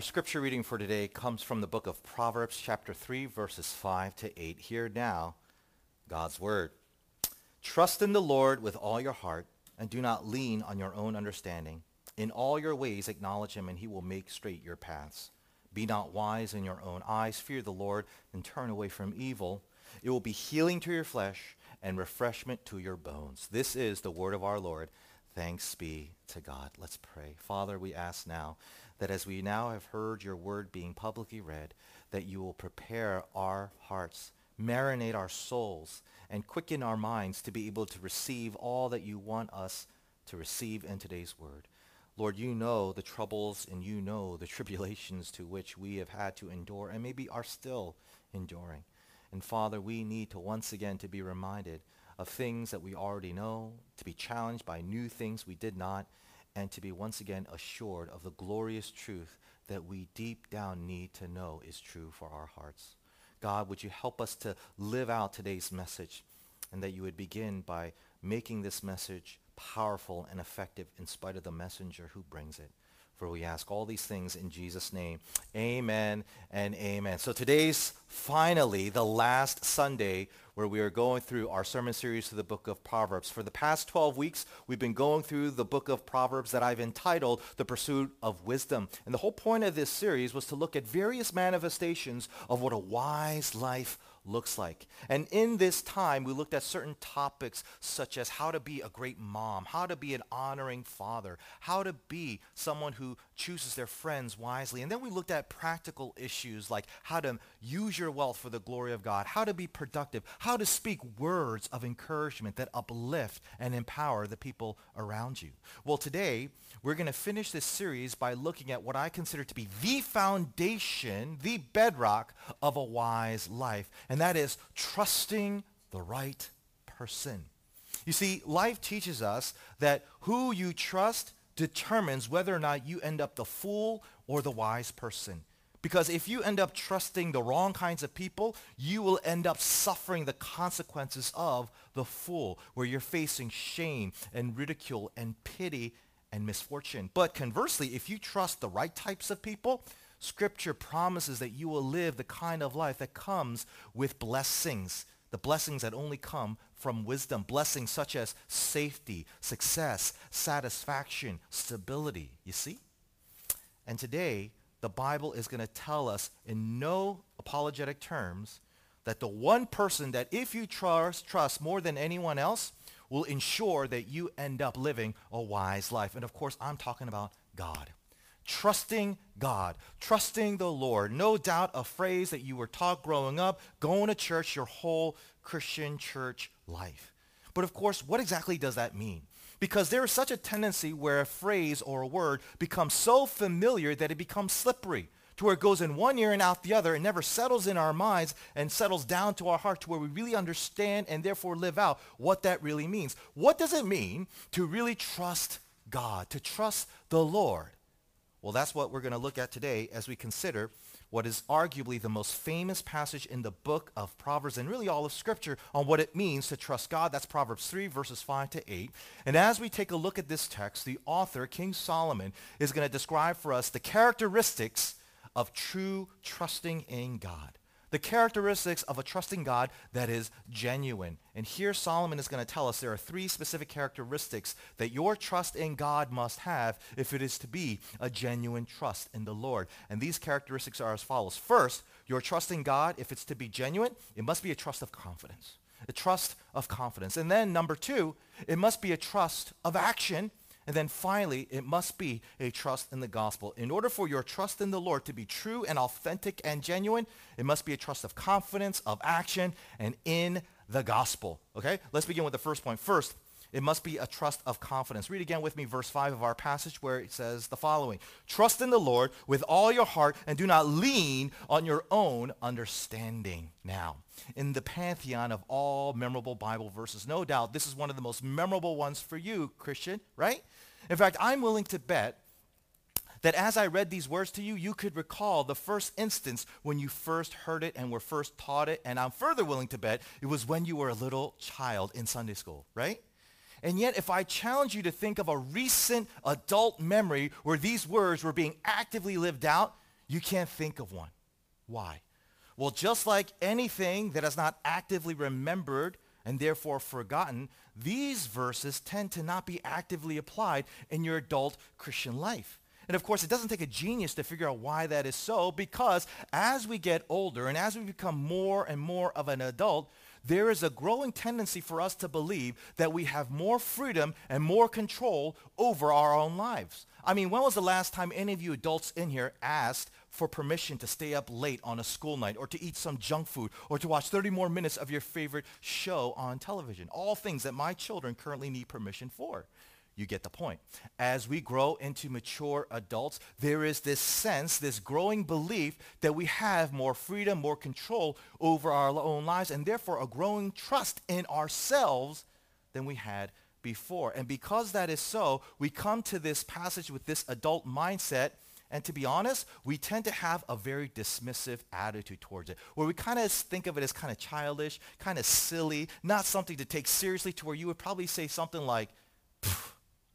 Our scripture reading for today comes from the book of Proverbs, chapter 3, verses 5 to 8. Hear now God's word. Trust in the Lord with all your heart, and do not lean on your own understanding. In all your ways acknowledge him, and he will make straight your paths. Be not wise in your own eyes. Fear the Lord, and turn away from evil. It will be healing to your flesh and refreshment to your bones. This is the word of our Lord. Thanks be to God. Let's pray. Father, we ask now that as we now have heard your word being publicly read, that you will prepare our hearts, marinate our souls, and quicken our minds to be able to receive all that you want us to receive in today's word. Lord, you know the troubles and you know the tribulations to which we have had to endure and maybe are still enduring. And Father, we need to once again to be reminded of things that we already know, to be challenged by new things we did not, and to be once again assured of the glorious truth that we deep down need to know is true for our hearts. God, would you help us to live out today's message and that you would begin by making this message powerful and effective in spite of the messenger who brings it. For we ask all these things in Jesus' name. Amen and amen. So today's finally the last Sunday where we are going through our sermon series to the book of Proverbs. For the past 12 weeks, we've been going through the book of Proverbs that I've entitled The Pursuit of Wisdom. And the whole point of this series was to look at various manifestations of what a wise life looks like. And in this time, we looked at certain topics such as how to be a great mom, how to be an honoring father, how to be someone who chooses their friends wisely. And then we looked at practical issues like how to use your wealth for the glory of God, how to be productive, how to speak words of encouragement that uplift and empower the people around you. Well, today, we're going to finish this series by looking at what I consider to be the foundation, the bedrock of a wise life, and that is trusting the right person. You see, life teaches us that who you trust determines whether or not you end up the fool or the wise person. Because if you end up trusting the wrong kinds of people, you will end up suffering the consequences of the fool, where you're facing shame and ridicule and pity and misfortune. But conversely, if you trust the right types of people, Scripture promises that you will live the kind of life that comes with blessings, the blessings that only come from wisdom, blessings such as safety, success, satisfaction, stability. You see? And today, the Bible is going to tell us in no apologetic terms that the one person that if you trust, trust more than anyone else, will ensure that you end up living a wise life. And of course, I'm talking about God. Trusting God, trusting the Lord. No doubt a phrase that you were taught growing up, going to church your whole Christian church life. But of course, what exactly does that mean? Because there is such a tendency where a phrase or a word becomes so familiar that it becomes slippery to where it goes in one ear and out the other and never settles in our minds and settles down to our heart to where we really understand and therefore live out what that really means. What does it mean to really trust God, to trust the Lord? Well, that's what we're going to look at today as we consider what is arguably the most famous passage in the book of Proverbs and really all of Scripture on what it means to trust God. That's Proverbs 3, verses 5 to 8. And as we take a look at this text, the author, King Solomon, is going to describe for us the characteristics of true trusting in God. The characteristics of a trusting God that is genuine. And here Solomon is going to tell us there are three specific characteristics that your trust in God must have if it is to be a genuine trust in the Lord. And these characteristics are as follows. First, your trust in God, if it's to be genuine, it must be a trust of confidence. A trust of confidence. And then number two, it must be a trust of action and then finally, it must be a trust in the gospel. In order for your trust in the Lord to be true and authentic and genuine, it must be a trust of confidence, of action, and in the gospel. Okay? Let's begin with the first point. First, it must be a trust of confidence. Read again with me verse 5 of our passage where it says the following. Trust in the Lord with all your heart and do not lean on your own understanding. Now, in the pantheon of all memorable Bible verses, no doubt this is one of the most memorable ones for you, Christian, right? In fact, I'm willing to bet that as I read these words to you, you could recall the first instance when you first heard it and were first taught it. And I'm further willing to bet it was when you were a little child in Sunday school, right? And yet, if I challenge you to think of a recent adult memory where these words were being actively lived out, You can't think of one. Why? Well, just like anything that is not actively remembered and therefore forgotten, these verses tend to not be actively applied in your adult Christian life. And of course, it doesn't take a genius to figure out why that is so because as we get older and as we become more and more of an adult, there is a growing tendency for us to believe that we have more freedom and more control over our own lives. I mean, when was the last time any of you adults in here asked for permission to stay up late on a school night or to eat some junk food or to watch 30 more minutes of your favorite show on television? All things that my children currently need permission for. You get the point. As we grow into mature adults, there is this sense, this growing belief that we have more freedom, more control over our own lives, and therefore a growing trust in ourselves than we had before. And because that is so, we come to this passage with this adult mindset. And to be honest, we tend to have a very dismissive attitude towards it, where we kind of think of it as kind of childish, kind of silly, not something to take seriously to where you would probably say something like,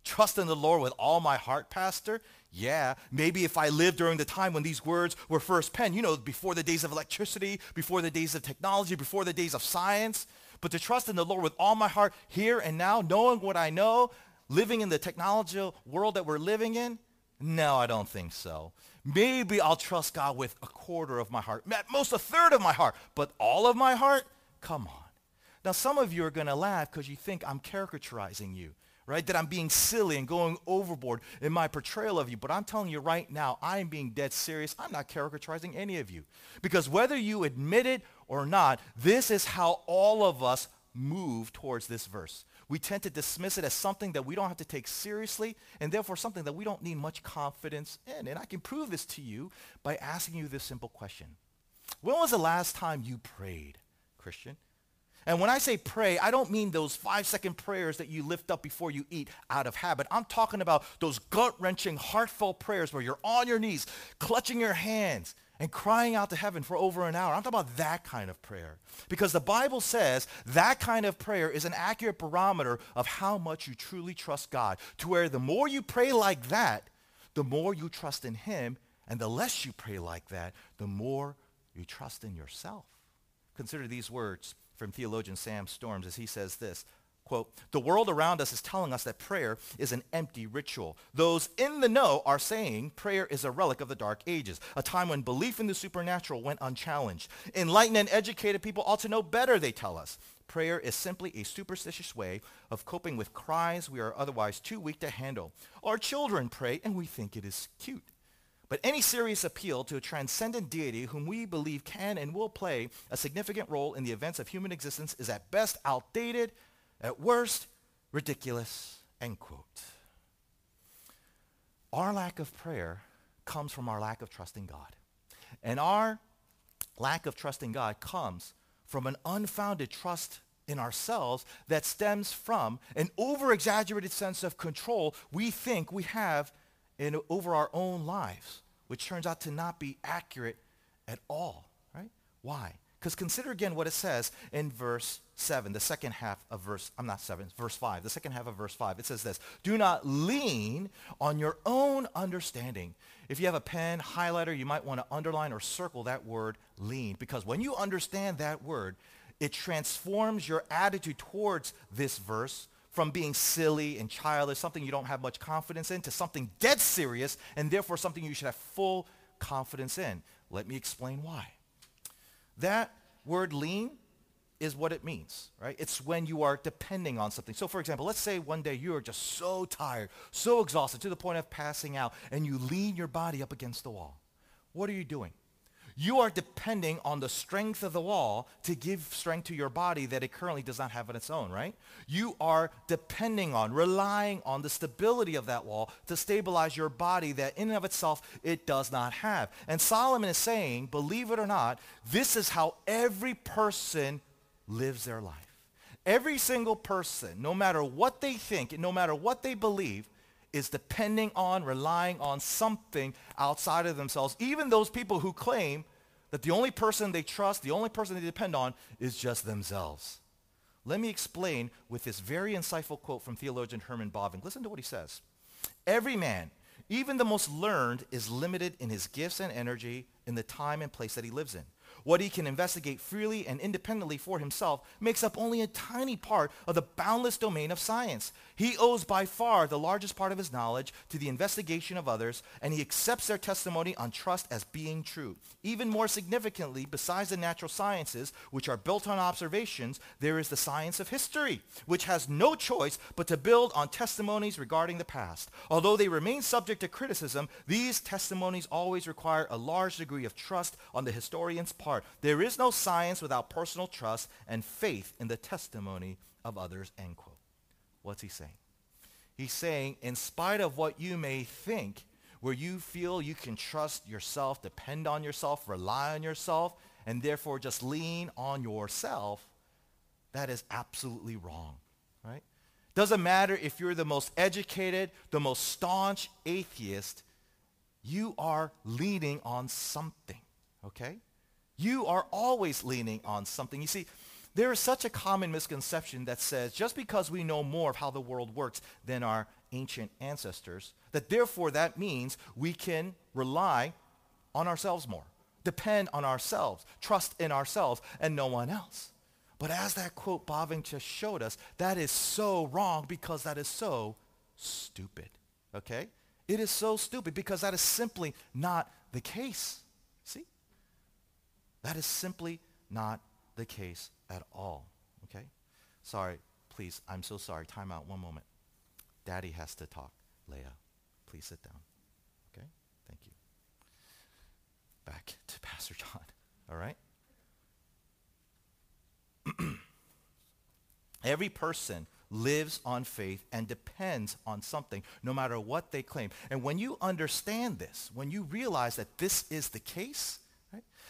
Trust in the Lord with all my heart, Pastor? Yeah, maybe if I lived during the time when these words were first penned, you know, before the days of electricity, before the days of technology, before the days of science. But to trust in the Lord with all my heart here and now, knowing what I know, living in the technological world that we're living in, no, I don't think so. Maybe I'll trust God with a quarter of my heart, at most a third of my heart, but all of my heart? Come on. Now, some of you are going to laugh because you think I'm caricaturizing you right? That I'm being silly and going overboard in my portrayal of you. But I'm telling you right now, I am being dead serious. I'm not caricaturizing any of you. Because whether you admit it or not, this is how all of us move towards this verse. We tend to dismiss it as something that we don't have to take seriously and therefore something that we don't need much confidence in. And I can prove this to you by asking you this simple question. When was the last time you prayed, Christian? And when I say pray, I don't mean those five second prayers that you lift up before you eat out of habit. I'm talking about those gut wrenching, heartfelt prayers where you're on your knees, clutching your hands, and crying out to heaven for over an hour. I'm talking about that kind of prayer. Because the Bible says that kind of prayer is an accurate barometer of how much you truly trust God. To where the more you pray like that, the more you trust in him. And the less you pray like that, the more you trust in yourself. Consider these words from theologian Sam Storms as he says this, quote, the world around us is telling us that prayer is an empty ritual. Those in the know are saying prayer is a relic of the dark ages, a time when belief in the supernatural went unchallenged. Enlightened and educated people ought to know better, they tell us. Prayer is simply a superstitious way of coping with cries we are otherwise too weak to handle. Our children pray and we think it is cute. But any serious appeal to a transcendent deity whom we believe can and will play a significant role in the events of human existence is at best outdated, at worst ridiculous, end quote. Our lack of prayer comes from our lack of trust in God. And our lack of trust in God comes from an unfounded trust in ourselves that stems from an over-exaggerated sense of control we think we have in, over our own lives, which turns out to not be accurate at all, right? Why? Because consider again what it says in verse 7, the second half of verse, I'm not 7, verse 5, the second half of verse 5. It says this, do not lean on your own understanding. If you have a pen, highlighter, you might want to underline or circle that word lean. Because when you understand that word, it transforms your attitude towards this verse from being silly and childish, something you don't have much confidence in, to something dead serious and therefore something you should have full confidence in. Let me explain why. That word lean is what it means, right? It's when you are depending on something. So for example, let's say one day you are just so tired, so exhausted to the point of passing out, and you lean your body up against the wall. What are you doing? you are depending on the strength of the wall to give strength to your body that it currently does not have on its own, right? You are depending on, relying on the stability of that wall to stabilize your body that in and of itself it does not have. And Solomon is saying, believe it or not, this is how every person lives their life. Every single person, no matter what they think and no matter what they believe, is depending on, relying on something outside of themselves. Even those people who claim that the only person they trust, the only person they depend on is just themselves. Let me explain with this very insightful quote from theologian Herman Bavinck. Listen to what he says. Every man even the most learned, is limited in his gifts and energy in the time and place that he lives in. What he can investigate freely and independently for himself makes up only a tiny part of the boundless domain of science. He owes by far the largest part of his knowledge to the investigation of others, and he accepts their testimony on trust as being true. Even more significantly, besides the natural sciences, which are built on observations, there is the science of history, which has no choice but to build on testimonies regarding the past. Although they remain subject to criticism, these testimonies always require a large degree of trust on the historian's part heart. There is no science without personal trust and faith in the testimony of others, end quote. What's he saying? He's saying, in spite of what you may think, where you feel you can trust yourself, depend on yourself, rely on yourself, and therefore just lean on yourself, that is absolutely wrong, right? Doesn't matter if you're the most educated, the most staunch atheist, you are leaning on something, okay? You are always leaning on something. You see, there is such a common misconception that says just because we know more of how the world works than our ancient ancestors, that therefore that means we can rely on ourselves more, depend on ourselves, trust in ourselves and no one else. But as that quote Bavinck just showed us, that is so wrong because that is so stupid. Okay? It is so stupid because that is simply not the case. That is simply not the case at all. Okay? Sorry, please, I'm so sorry. Time out one moment. Daddy has to talk. Leah, please sit down. Okay? Thank you. Back to Pastor John. All right? Every person lives on faith and depends on something, no matter what they claim. And when you understand this, when you realize that this is the case,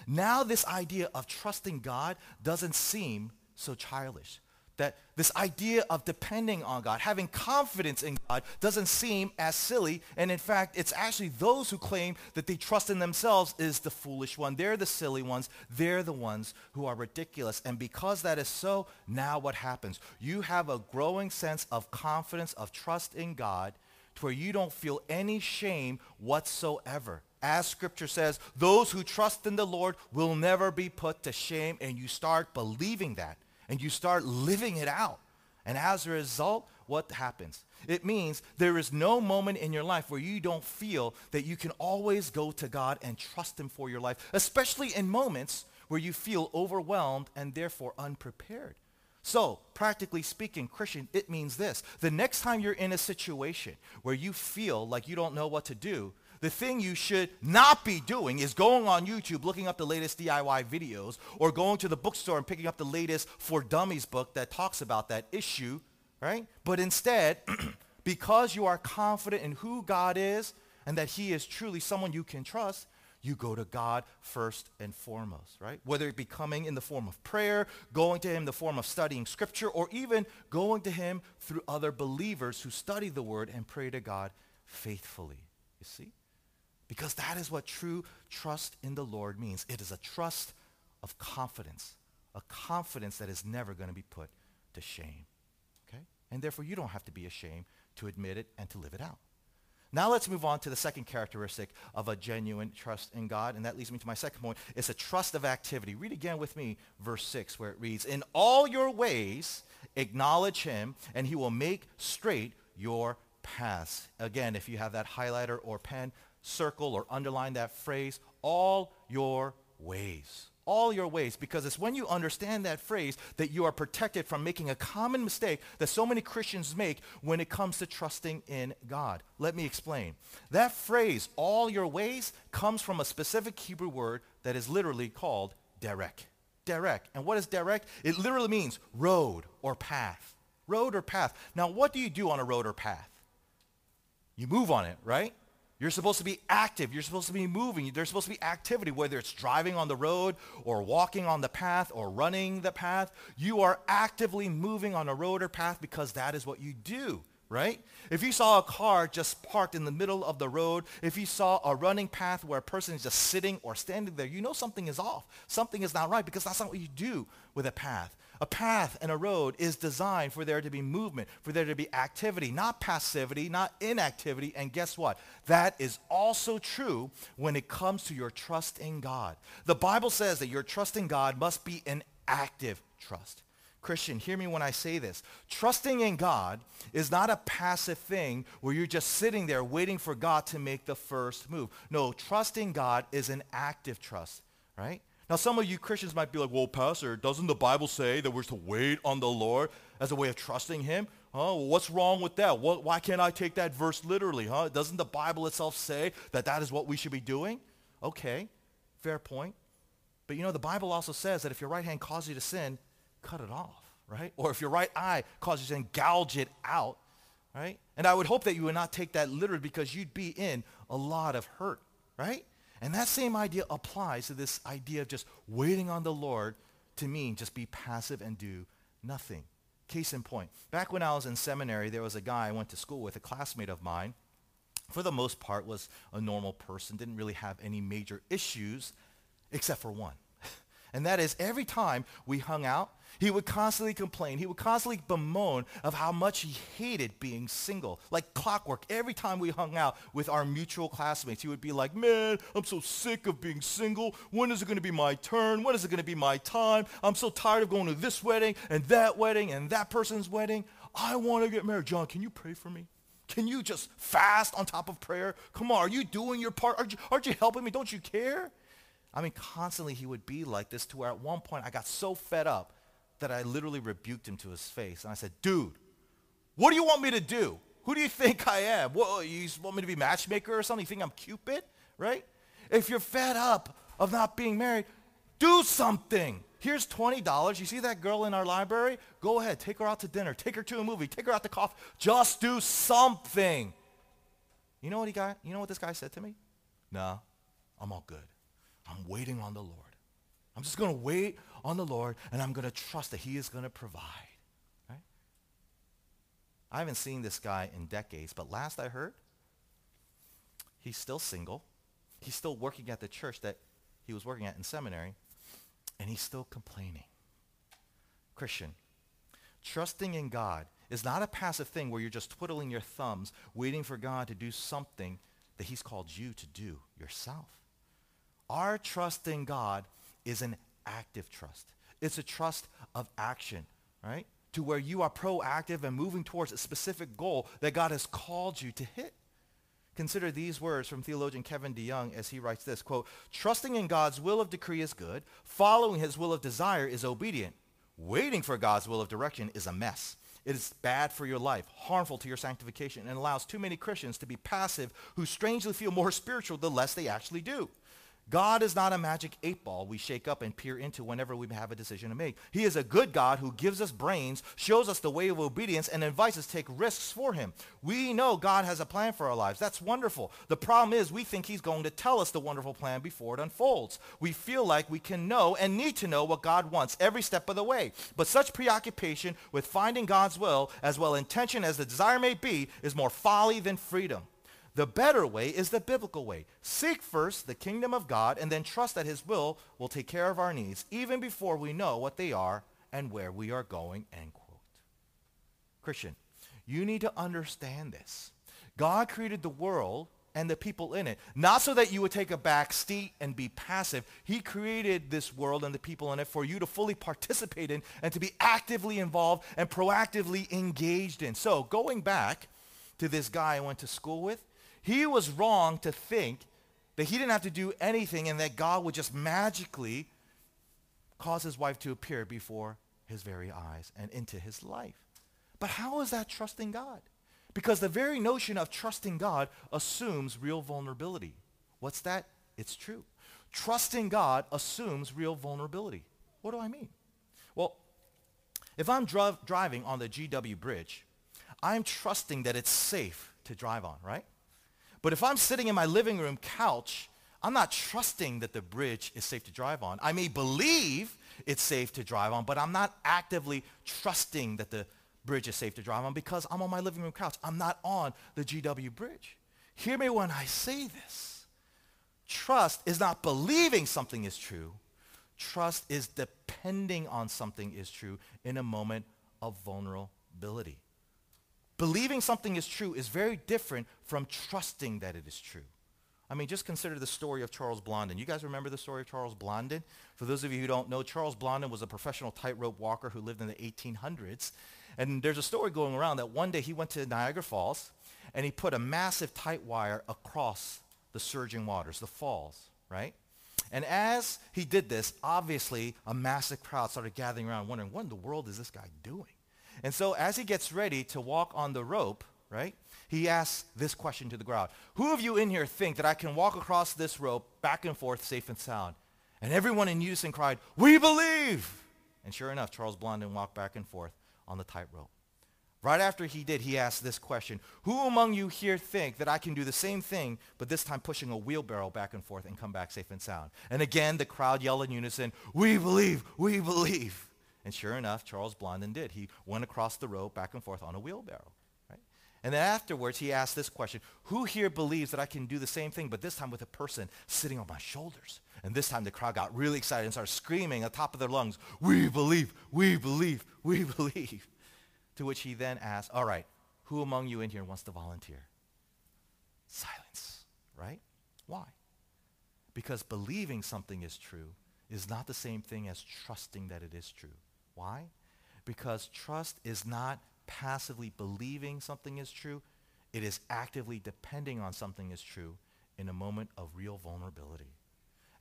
now this idea of trusting God doesn't seem so childish. That this idea of depending on God, having confidence in God doesn't seem as silly. And in fact, it's actually those who claim that they trust in themselves is the foolish one. They're the silly ones. They're the ones who are ridiculous. And because that is so, now what happens? You have a growing sense of confidence, of trust in God to where you don't feel any shame whatsoever as scripture says, those who trust in the Lord will never be put to shame. And you start believing that and you start living it out. And as a result, what happens? It means there is no moment in your life where you don't feel that you can always go to God and trust him for your life, especially in moments where you feel overwhelmed and therefore unprepared. So, practically speaking, Christian, it means this. The next time you're in a situation where you feel like you don't know what to do, the thing you should not be doing is going on YouTube, looking up the latest DIY videos, or going to the bookstore and picking up the latest For Dummies book that talks about that issue, right? But instead, because you are confident in who God is and that he is truly someone you can trust, you go to God first and foremost, right? Whether it be coming in the form of prayer, going to him in the form of studying scripture, or even going to him through other believers who study the word and pray to God faithfully. You see? Because that is what true trust in the Lord means. It is a trust of confidence, a confidence that is never going to be put to shame. Okay? And therefore, you don't have to be ashamed to admit it and to live it out. Now let's move on to the second characteristic of a genuine trust in God, and that leads me to my second point. It's a trust of activity. Read again with me verse 6 where it reads, In all your ways acknowledge him, and he will make straight your paths. Again, if you have that highlighter or pen, circle or underline that phrase, all your ways. All your ways, because it's when you understand that phrase that you are protected from making a common mistake that so many Christians make when it comes to trusting in God. Let me explain. That phrase, all your ways, comes from a specific Hebrew word that is literally called derek. Derek. And what is derek? It literally means road or path. Road or path. Now, what do you do on a road or path? You move on it, right? You're supposed to be active. You're supposed to be moving. There's supposed to be activity, whether it's driving on the road or walking on the path or running the path. You are actively moving on a road or path because that is what you do, right? If you saw a car just parked in the middle of the road, if you saw a running path where a person is just sitting or standing there, you know something is off. Something is not right because that's not what you do with a path. A path and a road is designed for there to be movement, for there to be activity, not passivity, not inactivity. And guess what? That is also true when it comes to your trust in God. The Bible says that your trust in God must be an active trust. Christian, hear me when I say this. Trusting in God is not a passive thing where you're just sitting there waiting for God to make the first move. No, trusting God is an active trust, right? Now, some of you Christians might be like, well, Pastor, doesn't the Bible say that we're to wait on the Lord as a way of trusting him? Oh, what's wrong with that? What, why can't I take that verse literally? Huh? Doesn't the Bible itself say that that is what we should be doing? Okay, fair point. But you know, the Bible also says that if your right hand causes you to sin, cut it off, right? Or if your right eye causes you to sin, gouge it out, right? And I would hope that you would not take that literally because you'd be in a lot of hurt, right? And that same idea applies to this idea of just waiting on the Lord to mean just be passive and do nothing. Case in point, back when I was in seminary, there was a guy I went to school with, a classmate of mine. For the most part, was a normal person, didn't really have any major issues, except for one. And that is every time we hung out, he would constantly complain. He would constantly bemoan of how much he hated being single. Like clockwork, every time we hung out with our mutual classmates, he would be like, man, I'm so sick of being single. When is it going to be my turn? When is it going to be my time? I'm so tired of going to this wedding and that wedding and that person's wedding. I want to get married. John, can you pray for me? Can you just fast on top of prayer? Come on, are you doing your part? Aren't you, aren't you helping me? Don't you care? I mean, constantly he would be like this to where at one point I got so fed up that I literally rebuked him to his face. And I said, dude, what do you want me to do? Who do you think I am? What, you want me to be matchmaker or something? You think I'm Cupid? Right? If you're fed up of not being married, do something. Here's $20. You see that girl in our library? Go ahead. Take her out to dinner. Take her to a movie. Take her out to coffee. Just do something. You know what he got? You know what this guy said to me? No, I'm all good. I'm waiting on the Lord. I'm just going to wait on the Lord, and I'm going to trust that he is going to provide. Right? I haven't seen this guy in decades, but last I heard, he's still single. He's still working at the church that he was working at in seminary, and he's still complaining. Christian, trusting in God is not a passive thing where you're just twiddling your thumbs, waiting for God to do something that he's called you to do yourself. Our trust in God is an active trust. It's a trust of action, right? To where you are proactive and moving towards a specific goal that God has called you to hit. Consider these words from theologian Kevin DeYoung as he writes this, quote, trusting in God's will of decree is good. Following his will of desire is obedient. Waiting for God's will of direction is a mess. It is bad for your life, harmful to your sanctification, and allows too many Christians to be passive who strangely feel more spiritual the less they actually do. God is not a magic eight ball we shake up and peer into whenever we have a decision to make. He is a good God who gives us brains, shows us the way of obedience, and invites us to take risks for him. We know God has a plan for our lives. That's wonderful. The problem is we think he's going to tell us the wonderful plan before it unfolds. We feel like we can know and need to know what God wants every step of the way. But such preoccupation with finding God's will, as well intention as the desire may be, is more folly than freedom. The better way is the biblical way. Seek first the kingdom of God and then trust that his will will take care of our needs even before we know what they are and where we are going, end quote. Christian, you need to understand this. God created the world and the people in it, not so that you would take a back seat and be passive. He created this world and the people in it for you to fully participate in and to be actively involved and proactively engaged in. So going back to this guy I went to school with, he was wrong to think that he didn't have to do anything and that God would just magically cause his wife to appear before his very eyes and into his life. But how is that trusting God? Because the very notion of trusting God assumes real vulnerability. What's that? It's true. Trusting God assumes real vulnerability. What do I mean? Well, if I'm dri- driving on the GW bridge, I'm trusting that it's safe to drive on, right? But if I'm sitting in my living room couch, I'm not trusting that the bridge is safe to drive on. I may believe it's safe to drive on, but I'm not actively trusting that the bridge is safe to drive on because I'm on my living room couch. I'm not on the GW bridge. Hear me when I say this. Trust is not believing something is true. Trust is depending on something is true in a moment of vulnerability. Believing something is true is very different from trusting that it is true. I mean, just consider the story of Charles Blondin. You guys remember the story of Charles Blondin? For those of you who don't know, Charles Blondin was a professional tightrope walker who lived in the 1800s. And there's a story going around that one day he went to Niagara Falls and he put a massive tight wire across the surging waters, the falls, right? And as he did this, obviously a massive crowd started gathering around wondering, what in the world is this guy doing? And so as he gets ready to walk on the rope, right, he asks this question to the crowd. Who of you in here think that I can walk across this rope back and forth safe and sound? And everyone in unison cried, we believe! And sure enough, Charles Blondin walked back and forth on the tightrope. Right after he did, he asked this question. Who among you here think that I can do the same thing, but this time pushing a wheelbarrow back and forth and come back safe and sound? And again, the crowd yelled in unison, we believe, we believe. And sure enough, Charles Blondin did. He went across the rope back and forth on a wheelbarrow. Right? And then afterwards, he asked this question. Who here believes that I can do the same thing, but this time with a person sitting on my shoulders? And this time the crowd got really excited and started screaming at the top of their lungs, we believe, we believe, we believe. To which he then asked, all right, who among you in here wants to volunteer? Silence, right? Why? Because believing something is true is not the same thing as trusting that it is true. Why? Because trust is not passively believing something is true. It is actively depending on something is true in a moment of real vulnerability.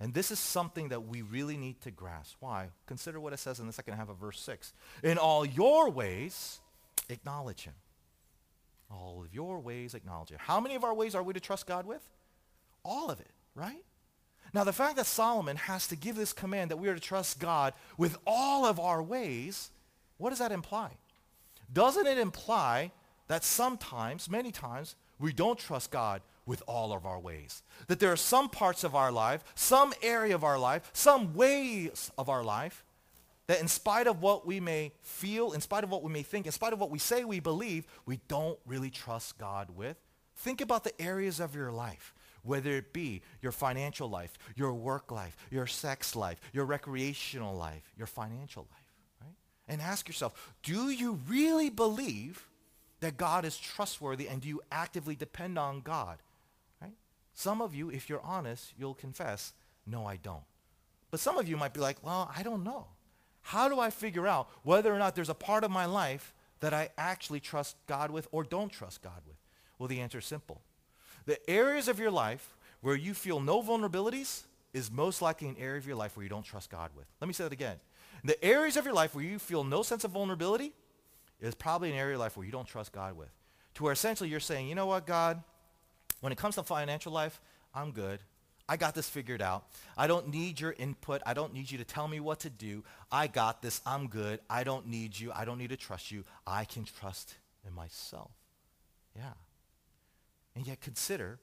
And this is something that we really need to grasp. Why? Consider what it says in the second half of verse 6. In all your ways, acknowledge him. All of your ways, acknowledge him. How many of our ways are we to trust God with? All of it, right? Now, the fact that Solomon has to give this command that we are to trust God with all of our ways, what does that imply? Doesn't it imply that sometimes, many times, we don't trust God with all of our ways? That there are some parts of our life, some area of our life, some ways of our life that in spite of what we may feel, in spite of what we may think, in spite of what we say we believe, we don't really trust God with. Think about the areas of your life, whether it be your financial life, your work life, your sex life, your recreational life, your financial life, right? And ask yourself, do you really believe that God is trustworthy and do you actively depend on God, right? Some of you, if you're honest, you'll confess, no, I don't. But some of you might be like, well, I don't know. How do I figure out whether or not there's a part of my life that I actually trust God with or don't trust God with? Well, the answer is simple. The areas of your life where you feel no vulnerabilities is most likely an area of your life where you don't trust God with. Let me say that again. The areas of your life where you feel no sense of vulnerability is probably an area of your life where you don't trust God with. To where essentially you're saying, you know what, God, when it comes to financial life, I'm good. I got this figured out. I don't need your input. I don't need you to tell me what to do. I got this. I'm good. I don't need you. I don't need to trust you. I can trust in myself. Yeah. And yet consider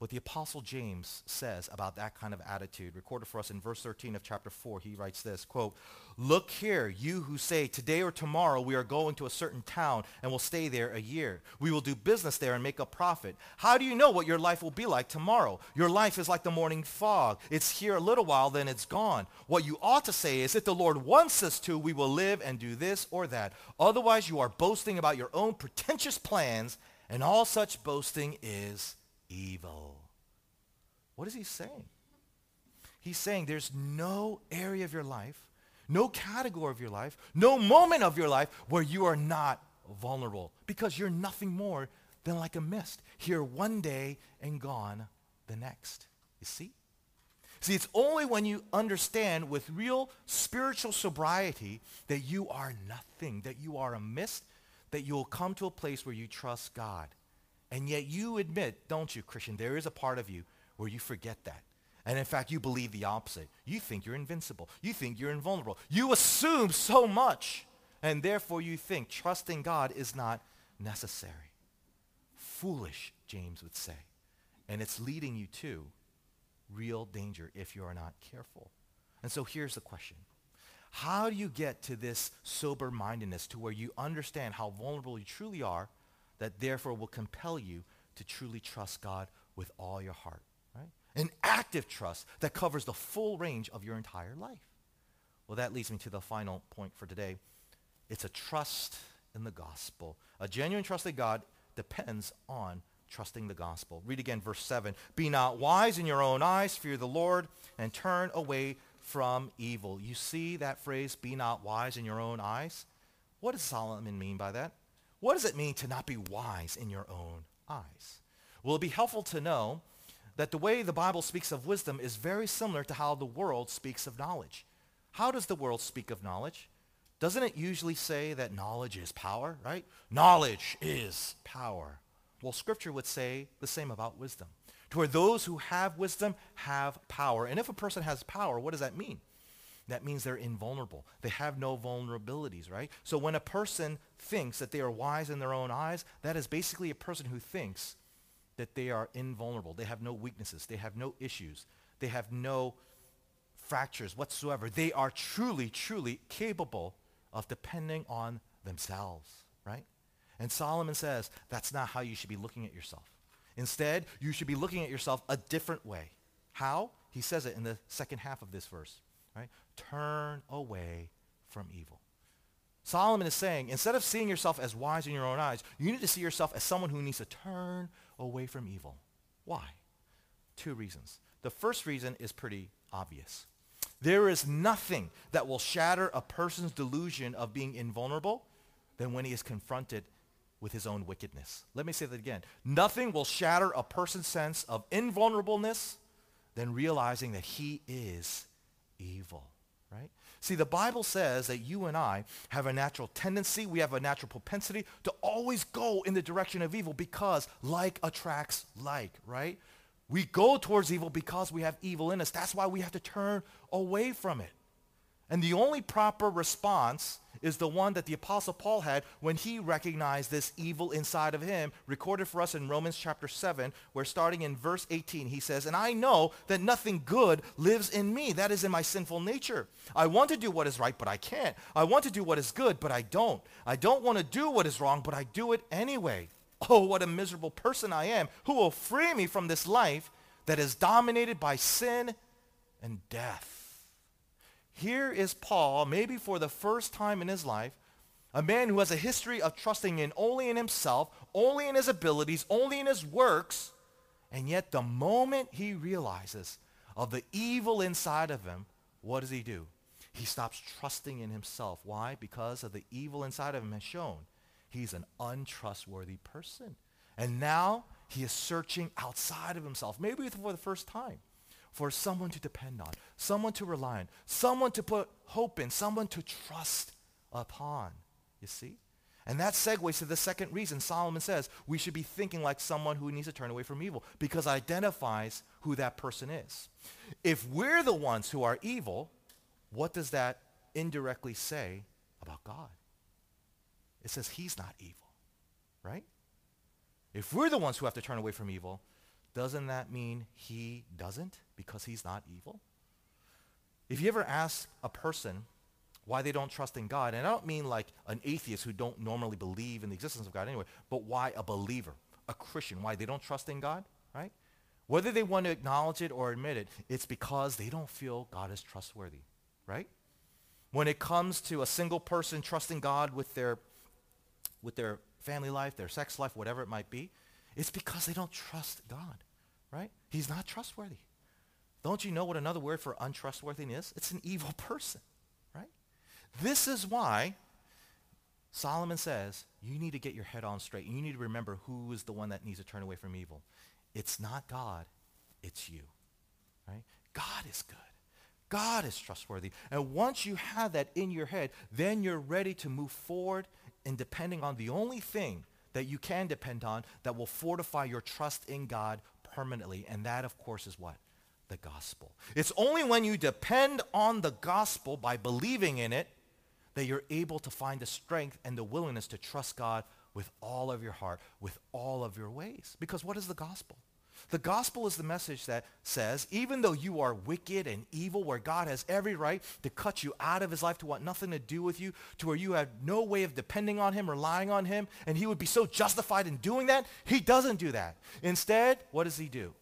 what the Apostle James says about that kind of attitude. Recorded for us in verse 13 of chapter 4, he writes this, quote, Look here, you who say, today or tomorrow we are going to a certain town and will stay there a year. We will do business there and make a profit. How do you know what your life will be like tomorrow? Your life is like the morning fog. It's here a little while, then it's gone. What you ought to say is, if the Lord wants us to, we will live and do this or that. Otherwise, you are boasting about your own pretentious plans, and all such boasting is evil. What is he saying? He's saying there's no area of your life, no category of your life, no moment of your life where you are not vulnerable because you're nothing more than like a mist, here one day and gone the next. You see? See, it's only when you understand with real spiritual sobriety that you are nothing, that you are a mist, that you'll come to a place where you trust God. And yet you admit, don't you, Christian, there is a part of you where you forget that. And in fact, you believe the opposite. You think you're invincible. You think you're invulnerable. You assume so much. And therefore you think trusting God is not necessary. Foolish, James would say. And it's leading you to real danger if you are not careful. And so here's the question. How do you get to this sober-mindedness to where you understand how vulnerable you truly are that therefore will compel you to truly trust God with all your heart, right? An active trust that covers the full range of your entire life. Well, that leads me to the final point for today. It's a trust in the gospel. A genuine trust in God depends on trusting the gospel. Read again verse 7. Be not wise in your own eyes, fear the Lord, and turn away from evil. You see that phrase, be not wise in your own eyes? What does Solomon mean by that? What does it mean to not be wise in your own eyes? Will it would be helpful to know that the way the Bible speaks of wisdom is very similar to how the world speaks of knowledge. How does the world speak of knowledge? Doesn't it usually say that knowledge is power, right? Knowledge is power. Well, Scripture would say the same about wisdom. To where those who have wisdom have power. And if a person has power, what does that mean? That means they're invulnerable. They have no vulnerabilities, right? So when a person thinks that they are wise in their own eyes, that is basically a person who thinks that they are invulnerable. They have no weaknesses. They have no issues. They have no fractures whatsoever. They are truly, truly capable of depending on themselves, right? And Solomon says that's not how you should be looking at yourself. Instead, you should be looking at yourself a different way. How? He says it in the second half of this verse, right? Turn away from evil. Solomon is saying, instead of seeing yourself as wise in your own eyes, you need to see yourself as someone who needs to turn away from evil. Why? Two reasons. The first reason is pretty obvious. There is nothing that will shatter a person's delusion of being invulnerable than when he is confronted with his own wickedness. Let me say that again. Nothing will shatter a person's sense of invulnerableness than realizing that he is evil, right? See, the Bible says that you and I have a natural tendency, we have a natural propensity to always go in the direction of evil because like attracts like, right? We go towards evil because we have evil in us. That's why we have to turn away from it. And the only proper response is the one that the Apostle Paul had when he recognized this evil inside of him, recorded for us in Romans chapter 7, where starting in verse 18, he says, And I know that nothing good lives in me, that is in my sinful nature. I want to do what is right, but I can't. I want to do what is good, but I don't. I don't want to do what is wrong, but I do it anyway. Oh, what a miserable person I am. Who will free me from this life that is dominated by sin and death? Here is Paul, maybe for the first time in his life, a man who has a history of trusting in only in himself, only in his abilities, only in his works, and yet the moment he realizes of the evil inside of him, what does he do? He stops trusting in himself. Why? Because of the evil inside of him has shown he's an untrustworthy person. And now he is searching outside of himself, maybe for the first time for someone to depend on, someone to rely on, someone to put hope in, someone to trust upon. You see? And that segues to the second reason Solomon says we should be thinking like someone who needs to turn away from evil because it identifies who that person is. If we're the ones who are evil, what does that indirectly say about God? It says he's not evil, right? If we're the ones who have to turn away from evil, doesn't that mean he doesn't because he's not evil? If you ever ask a person why they don't trust in God, and I don't mean like an atheist who don't normally believe in the existence of God anyway, but why a believer, a Christian, why they don't trust in God, right? Whether they want to acknowledge it or admit it, it's because they don't feel God is trustworthy, right? When it comes to a single person trusting God with their, with their family life, their sex life, whatever it might be, it's because they don't trust God, right? He's not trustworthy. Don't you know what another word for untrustworthiness is? It's an evil person, right? This is why Solomon says you need to get your head on straight. You need to remember who is the one that needs to turn away from evil. It's not God, it's you, right? God is good. God is trustworthy. And once you have that in your head, then you're ready to move forward and depending on the only thing that you can depend on that will fortify your trust in God permanently. And that, of course, is what? The gospel. It's only when you depend on the gospel by believing in it that you're able to find the strength and the willingness to trust God with all of your heart, with all of your ways. Because what is the gospel? The gospel is the message that says, even though you are wicked and evil, where God has every right to cut you out of his life, to want nothing to do with you, to where you have no way of depending on him, relying on him, and he would be so justified in doing that, he doesn't do that. Instead, what does he do?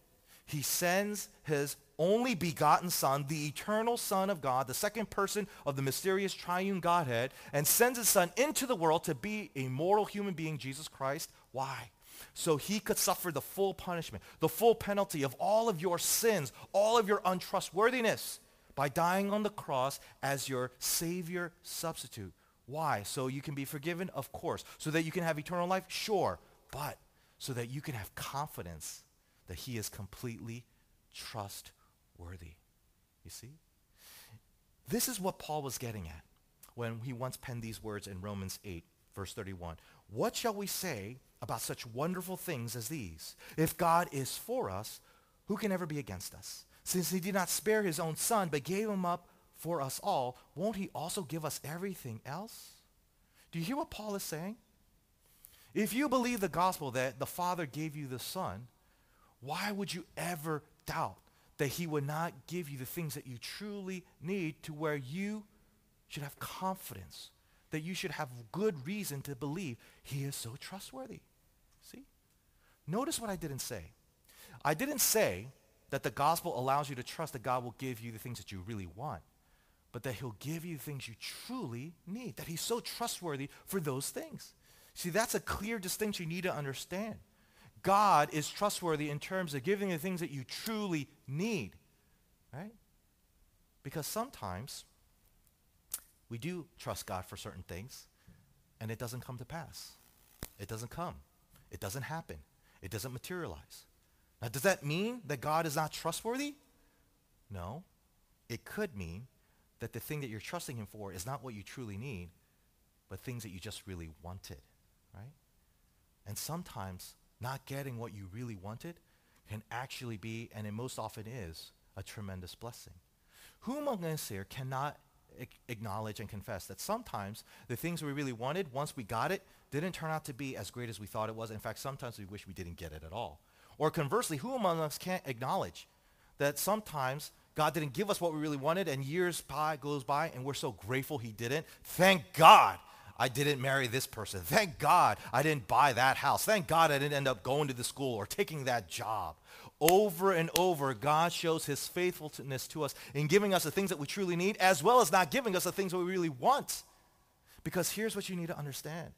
He sends his only begotten Son, the eternal Son of God, the second person of the mysterious triune Godhead, and sends his Son into the world to be a mortal human being, Jesus Christ. Why? So he could suffer the full punishment, the full penalty of all of your sins, all of your untrustworthiness by dying on the cross as your Savior substitute. Why? So you can be forgiven? Of course. So that you can have eternal life? Sure. But so that you can have confidence that he is completely trustworthy. You see? This is what Paul was getting at when he once penned these words in Romans 8, verse 31. What shall we say about such wonderful things as these? If God is for us, who can ever be against us? Since he did not spare his own son, but gave him up for us all, won't he also give us everything else? Do you hear what Paul is saying? If you believe the gospel that the Father gave you the Son, why would you ever doubt that he would not give you the things that you truly need to where you should have confidence, that you should have good reason to believe he is so trustworthy? Notice what I didn't say. I didn't say that the gospel allows you to trust that God will give you the things that you really want, but that he'll give you the things you truly need, that he's so trustworthy for those things. See, that's a clear distinction you need to understand. God is trustworthy in terms of giving the things that you truly need, right? Because sometimes we do trust God for certain things, and it doesn't come to pass. It doesn't come. It doesn't happen. It doesn't materialize. Now, does that mean that God is not trustworthy? No. It could mean that the thing that you're trusting him for is not what you truly need, but things that you just really wanted, right? And sometimes not getting what you really wanted can actually be, and it most often is, a tremendous blessing. Who among us here cannot acknowledge and confess that sometimes the things we really wanted, once we got it, didn't turn out to be as great as we thought it was. In fact, sometimes we wish we didn't get it at all. Or conversely, who among us can't acknowledge that sometimes God didn't give us what we really wanted and years by, goes by and we're so grateful he didn't? Thank God I didn't marry this person. Thank God I didn't buy that house. Thank God I didn't end up going to the school or taking that job. Over and over, God shows his faithfulness to us in giving us the things that we truly need as well as not giving us the things that we really want. Because here's what you need to understand.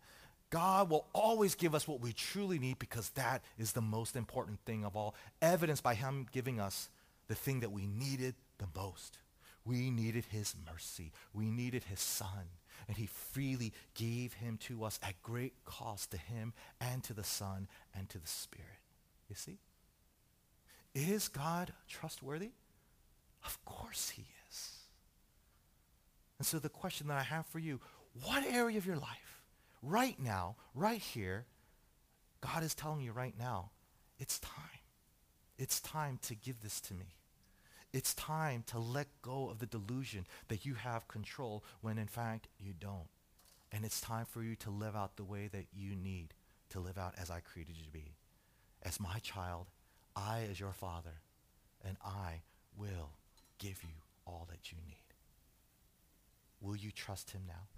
God will always give us what we truly need because that is the most important thing of all, evidenced by him giving us the thing that we needed the most. We needed his mercy. We needed his son. And he freely gave him to us at great cost to him and to the son and to the spirit. You see? Is God trustworthy? Of course he is. And so the question that I have for you, what area of your life right now, right here, God is telling you right now, it's time. It's time to give this to me. It's time to let go of the delusion that you have control when in fact you don't. And it's time for you to live out the way that you need to live out as I created you to be. As my child, I as your father, and I will give you all that you need. Will you trust him now?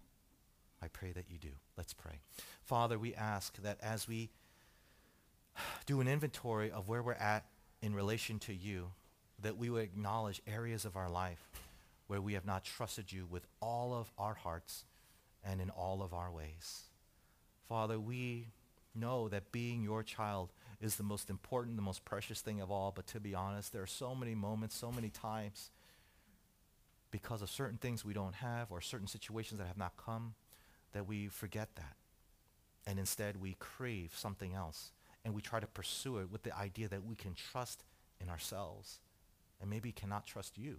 I pray that you do. Let's pray. Father, we ask that as we do an inventory of where we're at in relation to you, that we would acknowledge areas of our life where we have not trusted you with all of our hearts and in all of our ways. Father, we know that being your child is the most important, the most precious thing of all, but to be honest, there are so many moments, so many times because of certain things we don't have or certain situations that have not come that we forget that. And instead we crave something else. And we try to pursue it with the idea that we can trust in ourselves and maybe cannot trust you.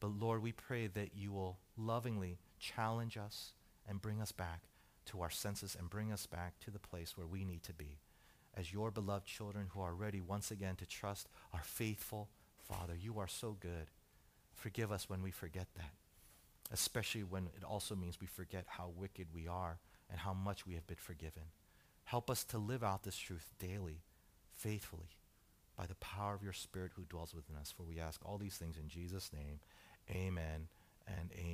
But Lord, we pray that you will lovingly challenge us and bring us back to our senses and bring us back to the place where we need to be as your beloved children who are ready once again to trust our faithful Father. You are so good. Forgive us when we forget that especially when it also means we forget how wicked we are and how much we have been forgiven. Help us to live out this truth daily, faithfully, by the power of your Spirit who dwells within us. For we ask all these things in Jesus' name. Amen and amen.